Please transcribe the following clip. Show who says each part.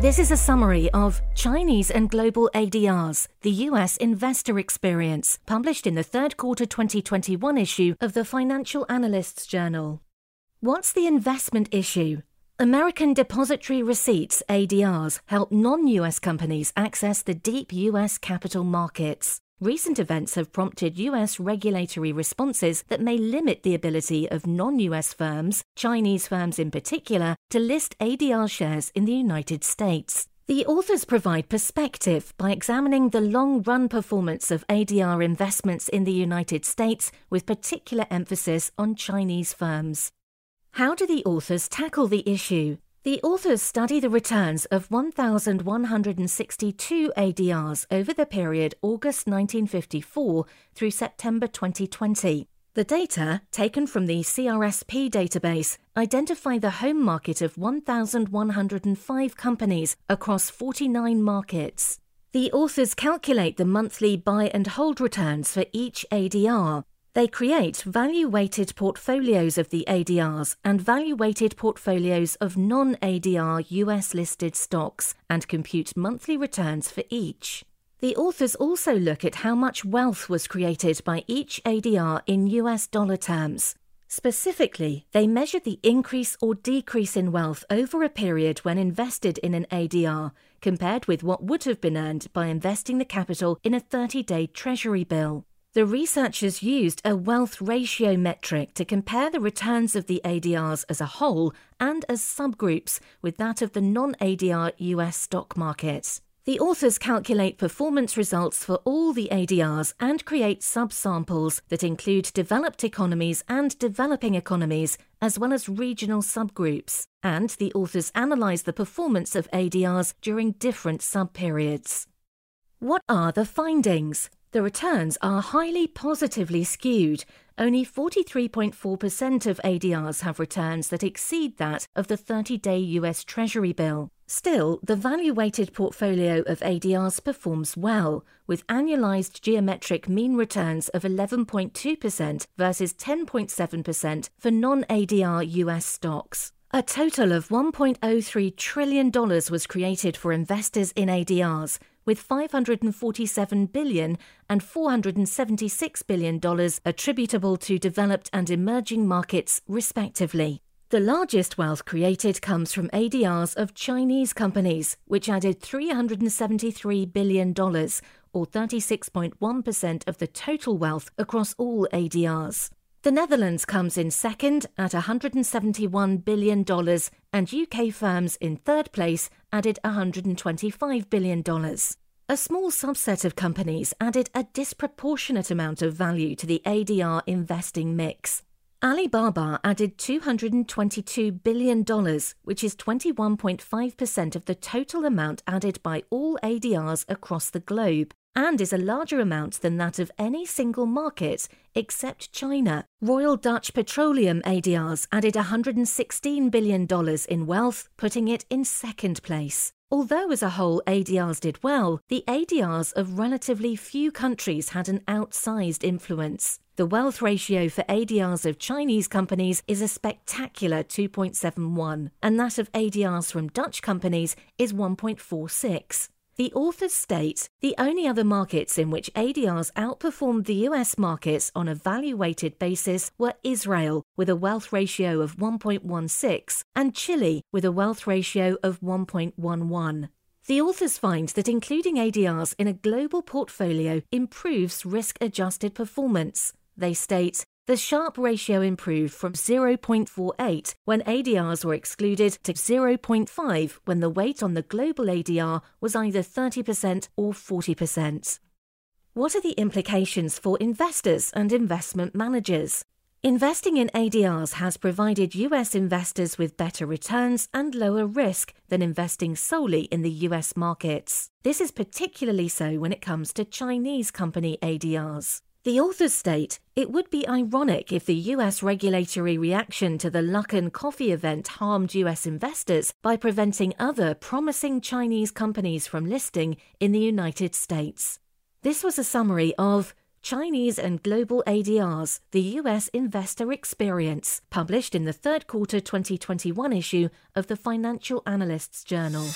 Speaker 1: This is a summary of Chinese and Global ADRs, the US Investor Experience, published in the third quarter 2021 issue of the Financial Analysts Journal. What's the investment issue? American Depository Receipts ADRs help non US companies access the deep US capital markets. Recent events have prompted US regulatory responses that may limit the ability of non US firms, Chinese firms in particular, to list ADR shares in the United States. The authors provide perspective by examining the long run performance of ADR investments in the United States with particular emphasis on Chinese firms. How do the authors tackle the issue? The authors study the returns of 1,162 ADRs over the period August 1954 through September 2020. The data, taken from the CRSP database, identify the home market of 1,105 companies across 49 markets. The authors calculate the monthly buy and hold returns for each ADR, they create value weighted portfolios of the ADRs and value weighted portfolios of non ADR US listed stocks and compute monthly returns for each. The authors also look at how much wealth was created by each ADR in US dollar terms. Specifically, they measure the increase or decrease in wealth over a period when invested in an ADR compared with what would have been earned by investing the capital in a 30 day Treasury bill. The researchers used a wealth ratio metric to compare the returns of the ADRs as a whole and as subgroups with that of the non ADR US stock markets. The authors calculate performance results for all the ADRs and create subsamples that include developed economies and developing economies, as well as regional subgroups. And the authors analyze the performance of ADRs during different subperiods. What are the findings? The returns are highly positively skewed. Only 43.4% of ADRs have returns that exceed that of the 30 day US Treasury bill. Still, the value weighted portfolio of ADRs performs well, with annualized geometric mean returns of 11.2% versus 10.7% for non ADR US stocks. A total of $1.03 trillion was created for investors in ADRs, with 547 billion and 476 billion dollars attributable to developed and emerging markets respectively. The largest wealth created comes from ADRs of Chinese companies, which added $373 billion, or 36.1% of the total wealth across all ADRs. The Netherlands comes in second at $171 billion, and UK firms in third place added $125 billion. A small subset of companies added a disproportionate amount of value to the ADR investing mix. Alibaba added $222 billion, which is 21.5% of the total amount added by all ADRs across the globe, and is a larger amount than that of any single market except China. Royal Dutch Petroleum ADRs added $116 billion in wealth, putting it in second place. Although as a whole ADRs did well, the ADRs of relatively few countries had an outsized influence. The wealth ratio for ADRs of Chinese companies is a spectacular 2.71, and that of ADRs from Dutch companies is 1.46. The authors state the only other markets in which ADRs outperformed the US markets on a value weighted basis were Israel, with a wealth ratio of 1.16, and Chile, with a wealth ratio of 1.11. The authors find that including ADRs in a global portfolio improves risk adjusted performance. They state the Sharpe ratio improved from 0.48 when ADRs were excluded to 0.5 when the weight on the global ADR was either 30% or 40%. What are the implications for investors and investment managers? Investing in ADRs has provided US investors with better returns and lower risk than investing solely in the US markets. This is particularly so when it comes to Chinese company ADRs. The authors state it would be ironic if the US regulatory reaction to the Luckin coffee event harmed US investors by preventing other promising Chinese companies from listing in the United States. This was a summary of Chinese and Global ADRs, the US Investor Experience, published in the third quarter 2021 issue of the Financial Analysts Journal.